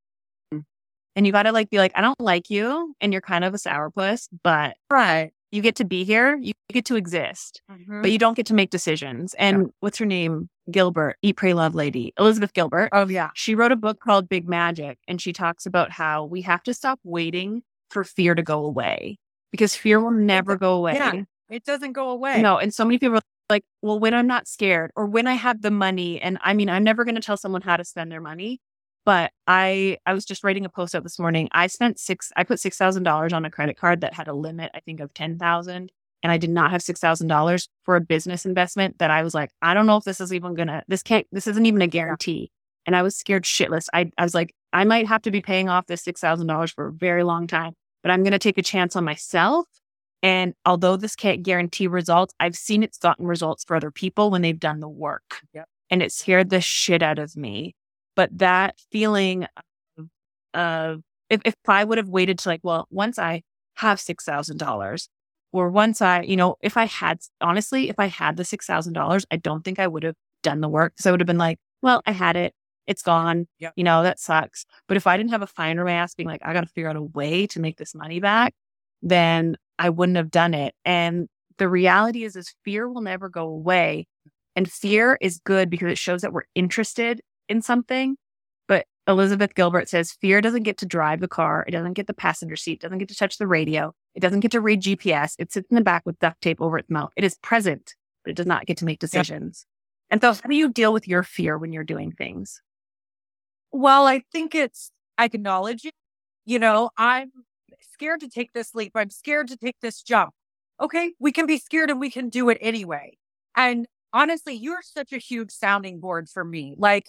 And you got to like be like, I don't like you and you're kind of a sourpuss, but Right. you get to be here. You get to exist, Mhm. but you don't get to make decisions. And what's her name? Gilbert, Eat, Pray, Love Lady, Elizabeth Gilbert. oh, yeah. She wrote a book called Big Magic, and she talks about how we have to stop waiting for fear to go away because fear will never go away. Yeah. It doesn't go away. No, and so many people are like, well, when I'm not scared or when I have the money, and I mean, I'm never going to tell someone how to spend their money, but I I was just writing a post out this morning. I spent six, I put six thousand dollars on a credit card that had a limit, I think, of ten thousand, and I did not have six thousand dollars for a business investment that I was like, I don't know if this is even gonna, this can't, this isn't even a guarantee, and I was scared shitless. I I was like, I might have to be paying off this six thousand dollars for a very long time, but I'm gonna take a chance on myself and although this can't guarantee results, I've seen it's gotten results for other people when they've done the work. Yep. And it scared the shit out of me. But that feeling of, of if, if I would have waited to like, well, once I have $6,000 or once I, you know, if I had, honestly, if I had the $6,000, I don't think I would have done the work because I would have been like, well, I had it. It's gone. Yep. You know, that sucks. But if I didn't have a fire in my ass being like, I got to figure out a way to make this money back, then I wouldn't have done it. And the reality is, is fear will never go away. And fear is good because it shows that we're interested in something. But Elizabeth Gilbert says fear doesn't get to drive the car. It doesn't get the passenger seat. Doesn't get to touch the radio. It doesn't get to read GPS. It sits in the back with duct tape over its mouth. It is present, but it does not get to make decisions. And so how do you deal with your fear when you're doing things? Well, I think it's acknowledging, you know, I'm scared to take this leap. I'm scared to take this jump. Okay, we can be scared and we can do it anyway. And honestly, you're such a huge sounding board for me. Like,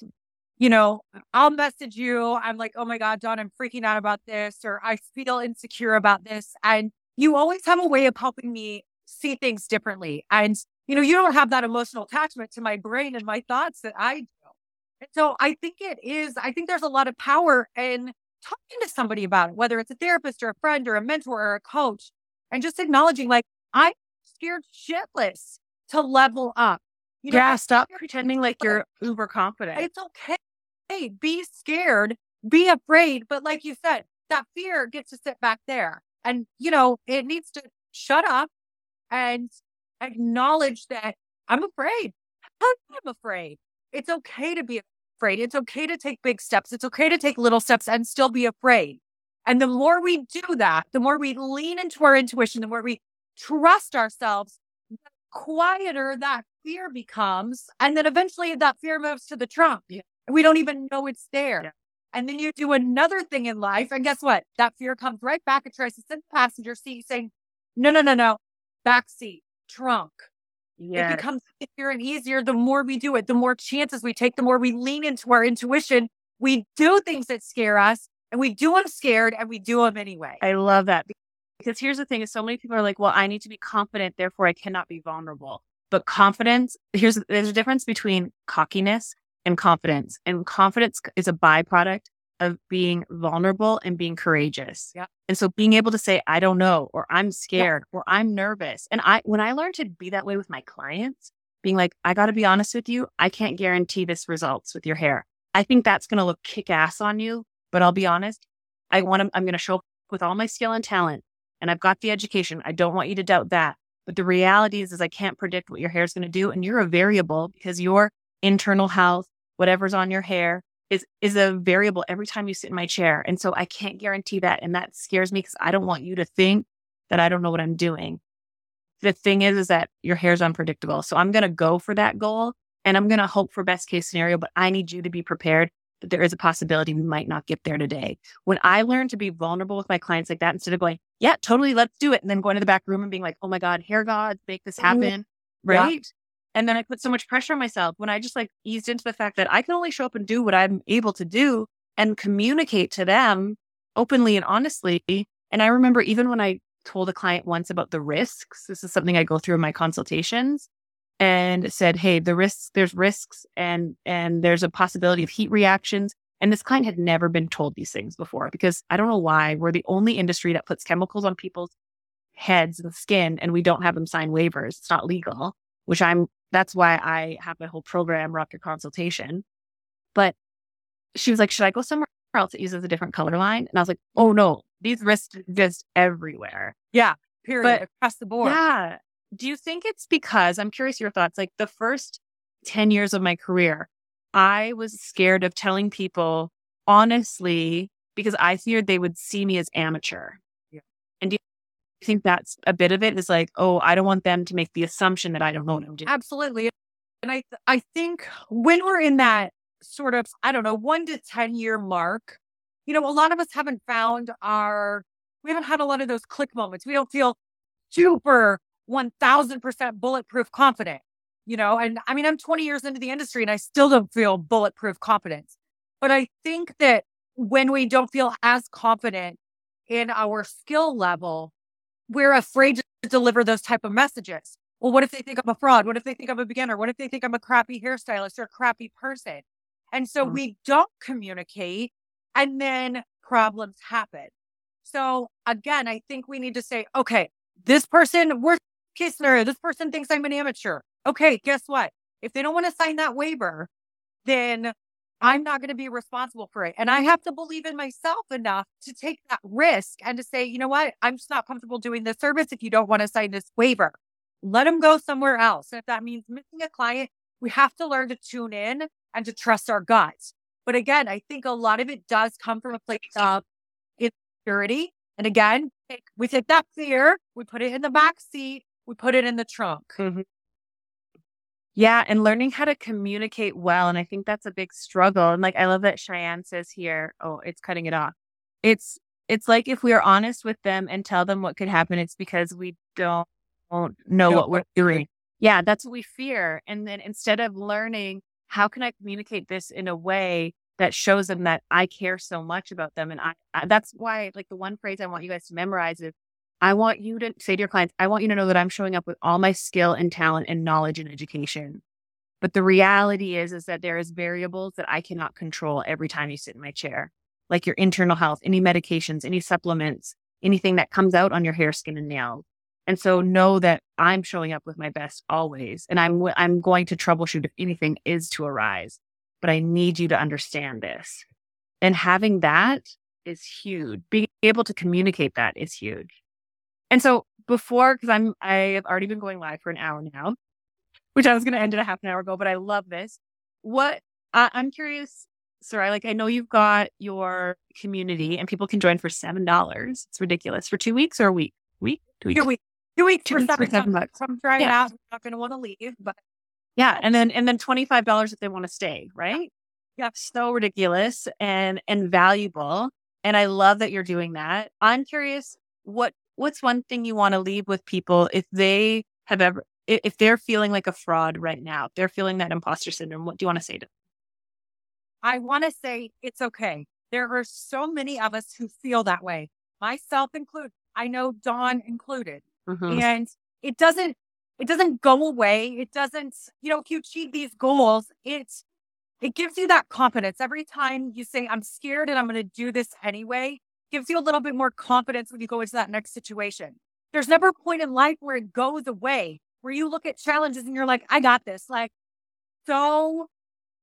you know, I'll message you. I'm like, oh my God, Dawn, I'm freaking out about this, or I feel insecure about this. And you always have a way of helping me see things differently. And, you know, you don't have that emotional attachment to my brain and my thoughts that I do. And so I think it is, I think there's a lot of power in talking to somebody about it, whether it's a therapist or a friend or a mentor or a coach, and just acknowledging, like, I'm scared shitless to level up. You know, yeah, stop pretending like you're uber confident. it's okay. Hey, be scared, be afraid. But like you said, that fear gets to sit back there. And, you know, it needs to shut up and acknowledge that I'm afraid. I'm afraid. It's okay to be afraid. It's okay to take big steps. It's okay to take little steps and still be afraid. And the more we do that, the more we lean into our intuition, the more we trust ourselves, the quieter that fear becomes. And then eventually that fear moves to the trunk. Yeah. And we don't even know it's there. Yeah. And then you do another thing in life. And guess what? That fear comes right back and tries to sit in the passenger seat saying, no, no, no, no, back seat, trunk. Yeah. It becomes easier and easier the more we do it, the more chances we take, the more we lean into our intuition. We do things that scare us and we do them scared and we do them anyway. I love that because here's the thing: is so many people are like, "Well, I need to be confident, therefore I cannot be vulnerable." But confidence, here's there's a difference between cockiness and confidence, and confidence is a byproduct of being vulnerable and being courageous. Yeah. And so being able to say, "I don't know," or "I'm scared," or "I'm nervous," and I when I learned to be that way with my clients, being like, "I got to be honest with you, I can't guarantee this results with your hair. I think that's going to look kick ass on you." But I'll be honest, I want to, I'm going to show up with all my skill and talent and I've got the education. I don't want you to doubt that. But the reality is, is I can't predict what your hair is going to do. And you're a variable because your internal health, whatever's on your hair is, is a variable every time you sit in my chair. And so I can't guarantee that. And that scares me because I don't want you to think that I don't know what I'm doing. The thing is, is that your hair's unpredictable. So I'm going to go for that goal and I'm going to hope for best case scenario, but I need you to be prepared that there is a possibility we might not get there today. When I learned to be vulnerable with my clients like that, instead of going, yeah, totally, let's do it. And then going to the back room and being like, oh my God, hair gods, make this mm. happen. Yeah. And then I put so much pressure on myself when I just like eased into the fact that I can only show up and do what I'm able to do and communicate to them openly and honestly. And I remember even when I told a client once about the risks, this is something I go through in my consultations and said, Hey, the risks, there's risks and, and there's a possibility of heat reactions. And this client had never been told these things before because I don't know why we're the only industry that puts chemicals on people's heads and skin and we don't have them sign waivers. It's not legal, which I'm, that's why I have my whole program, Rock Your Consultation. But she was like, should I go somewhere else it uses a different color line. And I was like, oh no, these risks just everywhere. Yeah. Period. But- across the board. Yeah. Do you think it's because I'm curious your thoughts? Like the first 10 years of my career, I was scared of telling people honestly because I feared they would see me as amateur. Yeah. And do you think that's a bit of it is like, oh, I don't want them to make the assumption that I don't know what I'm doing. Absolutely. And I I think when we're in that sort of, I don't know, one to 10 year mark, you know, a lot of us haven't found our, we haven't had a lot of those click moments. We don't feel super 1000% bulletproof confident, you know, and I mean, I'm 20 years into the industry and I still don't feel bulletproof confidence. But I think that when we don't feel as confident in our skill level, we're afraid to deliver those type of messages. Well, what if they think I'm a fraud? What if they think I'm a beginner? What if they think I'm a crappy hairstylist or a crappy person? And so Mm. we don't communicate and then problems happen. So again, I think we need to say, okay, this person, worst case scenario, this person thinks I'm an amateur. Okay, guess what? If they don't want to sign that waiver, then I'm not going to be responsible for it. And I have to believe in myself enough to take that risk and to say, you know what? I'm just not comfortable doing this service if you don't want to sign this waiver. Let them go somewhere else. And If that means missing a client, we have to learn to tune in and to trust our guts. But again, I think a lot of it does come from a place of insecurity. And again, we take that fear, we put it in the back seat, we put it in the trunk. Mm-hmm. Yeah, and learning how to communicate well. And I think that's a big struggle. And like I love that Cheyenne says here, oh, it's cutting it off. It's it's like if we are honest with them and tell them what could happen, it's because we don't, don't know we're what we're doing. Yeah, that's what we fear. And then instead of learning, how can I communicate this in a way that shows them that I care so much about them? And I, I that's why like the one phrase I want you guys to memorize is I want you to say to your clients, I want you to know that I'm showing up with all my skill and talent and knowledge and education. But the reality is, is that there is variables that I cannot control every time you sit in my chair, like your internal health, any medications, any supplements, anything that comes out on your hair, skin, and nails. And so know that I'm showing up with my best always, and I'm I'm going to troubleshoot if anything is to arise. But I need you to understand this, and having that is huge. Being able to communicate that is huge. And so before, because I'm I have already been going live for an hour now, which I was going to end it a half an hour ago, but I love this. What I I'm curious, Sarai, like I know you've got your community and people can join for seven dollars. It's ridiculous for two weeks or a week. Week, two weeks. Two weeks, two weeks Two for weeks for seven, seven bucks. bucks. Come try it Yeah. out. I'm not going to want to leave, but Yeah, and then and then twenty five dollars if they want to stay, right? Yeah. so ridiculous and and valuable, and I love that you're doing that. I'm curious, what what's one thing you want to leave with people if they have ever if they're feeling like a fraud right now, if they're feeling that imposter syndrome, what do you want to say to them? I want to say it's okay. There are so many of us who feel that way, myself included. I know Dawn included. Mhm. And it doesn't, it doesn't go away. It doesn't, you know, if you achieve these goals, it's, it gives you that confidence. Every time you say, I'm scared and I'm going to do this anyway, gives you a little bit more confidence when you go into that next situation. There's never a point in life where it goes away, where you look at challenges and you're like, I got this. Like, so,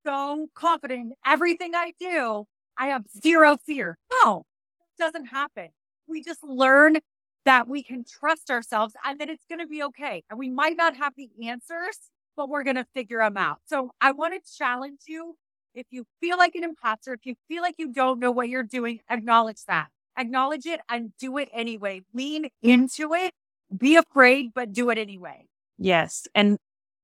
so confident everything I do. I have zero fear. No, it doesn't happen. We just learn that we can trust ourselves and that it's going to be okay. And we might not have the answers, but we're going to figure them out. So I want to challenge you. If you feel like an imposter, if you feel like you don't know what you're doing, acknowledge that. Acknowledge it and do it anyway. Lean into it. Be afraid, but do it anyway. Yes, and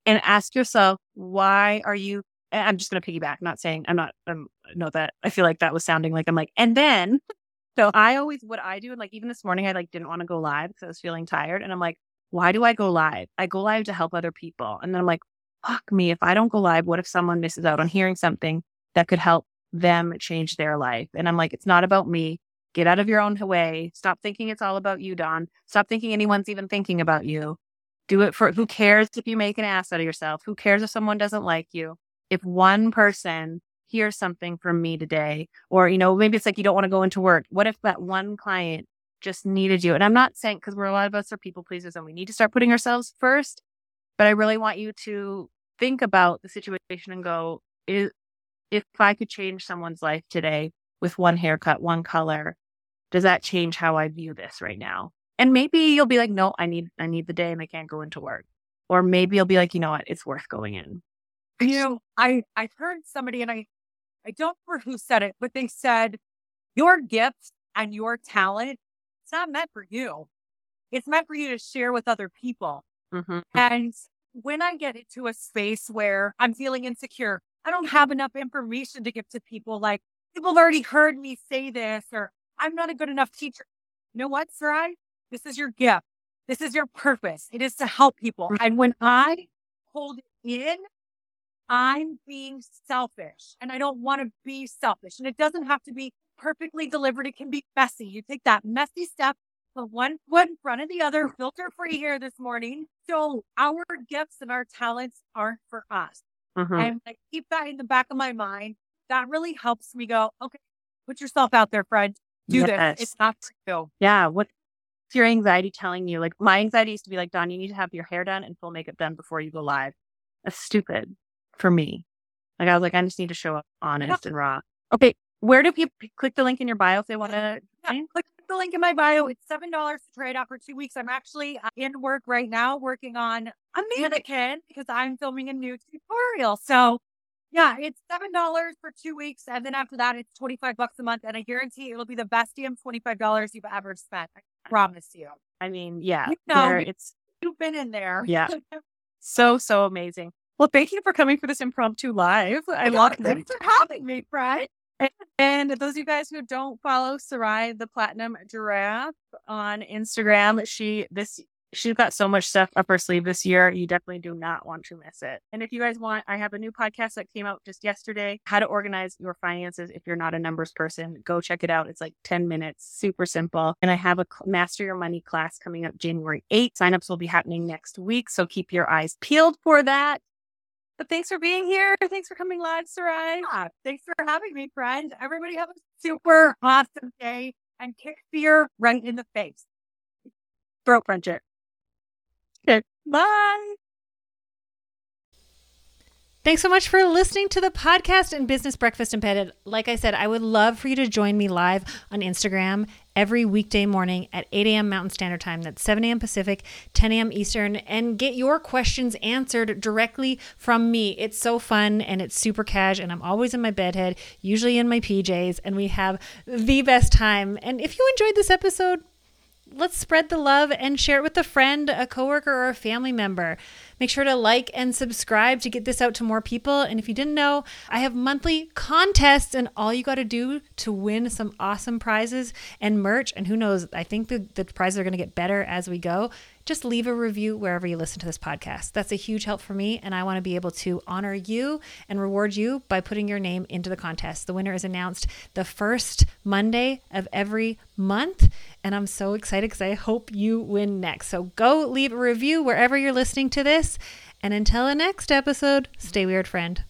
and ask yourself why are you? I'm just going to piggyback. Not saying I'm not. Um, know that I feel like that was sounding like I'm like, and then. [LAUGHS] So I always what I do, and like even this morning, I like didn't want to go live because I was feeling tired, and I'm like, why do I go live? I go live to help other people, and then I'm like, fuck me, if I don't go live, what if someone misses out on hearing something that could help them change their life? And I'm like, it's not about me. Get out of your own way. Stop thinking it's all about you, Dawn. Stop thinking anyone's even thinking about you. Do it for who cares if you make an ass out of yourself? Who cares if someone doesn't like you? If one person hears something from me today, or, you know, maybe it's like you don't want to go into work. What if that one client just needed you? And I'm not saying because we're a lot of us are people pleasers and we need to start putting ourselves first, but I really want you to think about the situation and go, is, if I could change someone's life today, with one haircut, one color, does that change how I view this right now? And maybe you'll be like, no, I need I need the day and I can't go into work. Or maybe you'll be like, you know what, it's worth going in. You know, I I heard somebody and I I don't remember who said it, but they said your gift and your talent, it's not meant for you. It's meant for you to share with other people. Mm-hmm. And when I get into a space where I'm feeling insecure, I don't have enough information to give to people. Like people have already heard me say this, or I'm not a good enough teacher. You know what, Sarai? This is your gift. This is your purpose. It is to help people. And when I hold it in, I'm being selfish and I don't want to be selfish. And it doesn't have to be perfectly delivered. It can be messy. You take that messy step, put one foot in front of the other, filter free here this morning. So our gifts and our talents aren't for us. Mm-hmm. And I keep that in the back of my mind. That really helps me go, okay, put yourself out there, friend. Do Yes. this. It's not you. Yeah. What's your anxiety telling you? Like my anxiety used to be like, Dawn, you need to have your hair done and full makeup done before you go live. That's stupid for me. Like I was like, I just need to show up honest and raw. Okay. Where do people click the link in your bio if they want to? Yeah, click the link in my bio. It's seven dollars to try it out for two weeks. I'm actually uh, in work right now, working on a mannequin because I'm filming a new tutorial. So, yeah, it's seven dollars for two weeks, and then after that, it's twenty five bucks a month, and I guarantee it'll be the best damn twenty five dollars you've ever spent. I promise you. I mean, yeah, You know, there- it's You've been in there. Yeah. [LAUGHS] so so amazing. Well, thank you for coming for this impromptu live. I love it. Thanks for having me, Brett. And those of you guys who don't follow Sarai the Platinum Giraffe on Instagram, she this she's got so much stuff up her sleeve this year. You definitely do not want to miss it. And if you guys want, I have a new podcast that came out just yesterday, How to Organize Your Finances if you're not a numbers person. Go check it out. It's like 10 minutes, super simple. And I have a Master Your Money class coming up January 8th. Signups will be happening next week, so keep your eyes peeled for that. But thanks for being here. Thanks for coming live, Sarai. Yeah, thanks for having me, friend. Everybody have a super awesome day and kick fear right in the face. Throat it. Okay. Bye. Thanks so much for listening to the podcast and Business Breakfast and Bedhead. Like I said, I would love for you to join me live on Instagram every weekday morning at 8 a.m. Mountain Standard Time. That's 7 a.m. Pacific, 10 a.m. Eastern, and get your questions answered directly from me. It's so fun and it's super cash, and I'm always in my bedhead, usually in my PJs, and we have the best time. And if you enjoyed this episode, let's spread the love and share it with a friend, a coworker, or a family member. Make sure to like and subscribe to get this out to more people. And if you didn't know, I have monthly contests, and all you got to do to win some awesome prizes and merch, and who knows, I think the, the prizes are going to get better as we go. Just leave a review wherever you listen to this podcast. That's a huge help for me, and I want to be able to honor you and reward you by putting your name into the contest. The winner is announced the first Monday of every month, and I'm so excited because I hope you win next. So go leave a review wherever you're listening to this. And until the next episode, stay weird, friend.